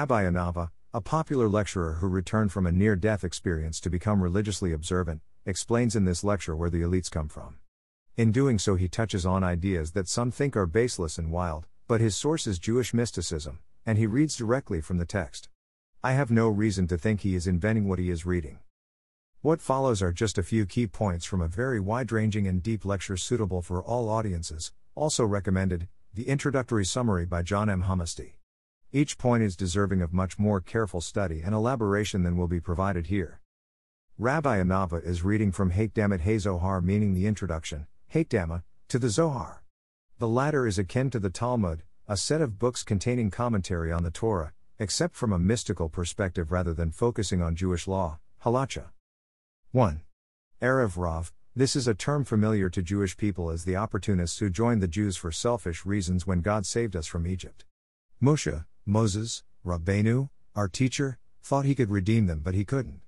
Rabbi Anava, a popular lecturer who returned from a near death experience to become religiously observant, explains in this lecture where the elites come from. In doing so, he touches on ideas that some think are baseless and wild, but his source is Jewish mysticism, and he reads directly from the text. I have no reason to think he is inventing what he is reading. What follows are just a few key points from a very wide ranging and deep lecture suitable for all audiences, also recommended, the introductory summary by John M. Humisty. Each point is deserving of much more careful study and elaboration than will be provided here. Rabbi Anava is reading from Hakdamat HaZohar, meaning the introduction, Hakdama, to the Zohar. The latter is akin to the Talmud, a set of books containing commentary on the Torah, except from a mystical perspective rather than focusing on Jewish law, halacha. 1. Erev Rav, this is a term familiar to Jewish people as the opportunists who joined the Jews for selfish reasons when God saved us from Egypt. Moshe, Moses, Rabbeinu, our teacher, thought he could redeem them but he couldn't.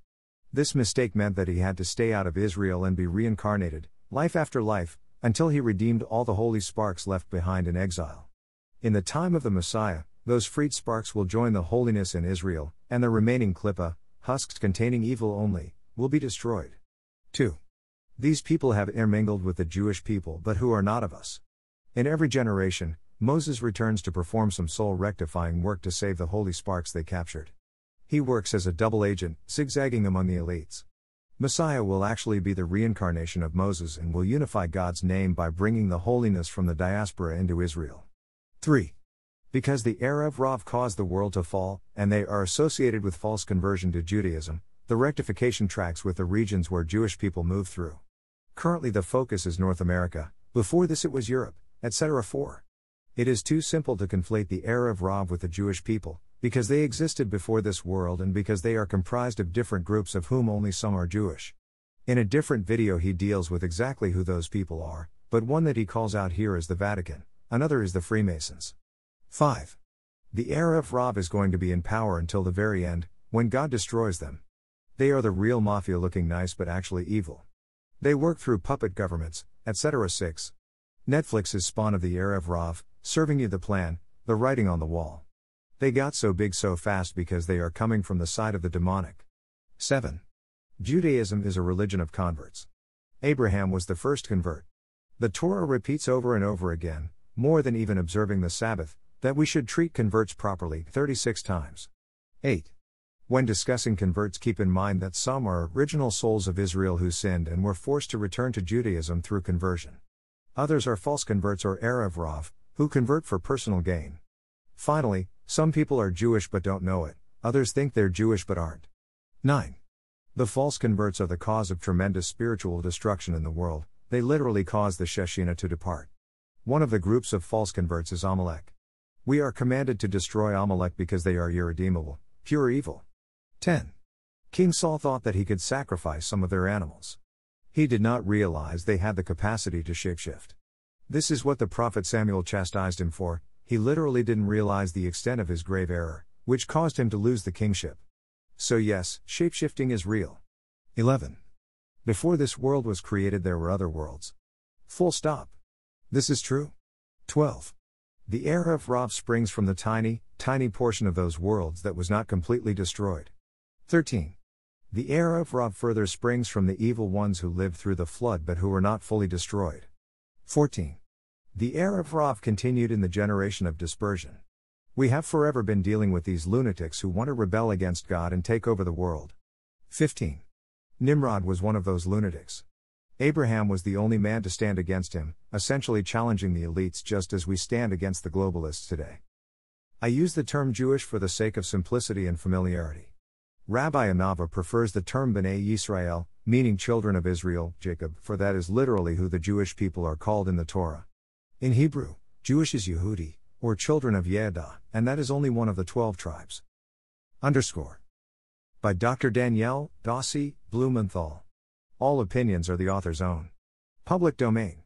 This mistake meant that he had to stay out of Israel and be reincarnated, life after life, until he redeemed all the holy sparks left behind in exile. In the time of the Messiah, those freed sparks will join the holiness in Israel, and the remaining klippa, husks containing evil only, will be destroyed. 2. These people have intermingled with the Jewish people but who are not of us. In every generation, Moses returns to perform some soul rectifying work to save the holy sparks they captured. He works as a double agent, zigzagging among the elites. Messiah will actually be the reincarnation of Moses and will unify God's name by bringing the holiness from the diaspora into Israel. 3. Because the Erev Rav caused the world to fall, and they are associated with false conversion to Judaism, the rectification tracks with the regions where Jewish people move through. Currently, the focus is North America, before this, it was Europe, etc. 4. It is too simple to conflate the Erev Rav with the Jewish people, because they existed before this world and because they are comprised of different groups of whom only some are Jewish. In a different video, he deals with exactly who those people are, but one that he calls out here is the Vatican, another is the Freemasons. 5. The Erev Rav is going to be in power until the very end, when God destroys them. They are the real mafia looking nice but actually evil. They work through puppet governments, etc. 6. Netflix is spawn of the Erev Rav, serving you the plan, the writing on the wall. They got so big so fast because they are coming from the side of the demonic. 7. Judaism is a religion of converts. Abraham was the first convert. The Torah repeats over and over again, more than even observing the Sabbath, that we should treat converts properly 36 times. 8. When discussing converts, keep in mind that some are original souls of Israel who sinned and were forced to return to Judaism through conversion. Others are false converts or Erev Rav, who convert for personal gain. Finally, some people are Jewish but don't know it, others think they're Jewish but aren't. 9. The false converts are the cause of tremendous spiritual destruction in the world, they literally cause the Shekhinah to depart. One of the groups of false converts is Amalek. We are commanded to destroy Amalek because they are irredeemable, pure evil. 10. King Saul thought that he could sacrifice some of their animals. He did not realize they had the capacity to shapeshift. This is what the prophet Samuel chastised him for, he literally didn't realize the extent of his grave error, which caused him to lose the kingship. So, yes, shapeshifting is real. 11. Before this world was created, there were other worlds. Full stop. This is true. 12. The Erev Rav springs from the tiny, tiny portion of those worlds that was not completely destroyed. 13. The Erev Rav further springs from the evil ones who lived through the flood but who were not fully destroyed. 14. The Erev Rav continued in the generation of dispersion. We have forever been dealing with these lunatics who want to rebel against God and take over the world. 15. Nimrod was one of those lunatics. Abraham was the only man to stand against him, essentially challenging the elites just as we stand against the globalists today. I use the term Jewish for the sake of simplicity and familiarity. Rabbi Anava prefers the term Bnei Yisrael, meaning children of Israel, Jacob, for that is literally who the Jewish people are called in the Torah. In Hebrew, Jewish is Yehudi, or children of Yehudah, and that is only one of the twelve tribes. Underscore. By Dr. Dannielle, Dossi Blumenthal. All opinions are the author's own. Public domain.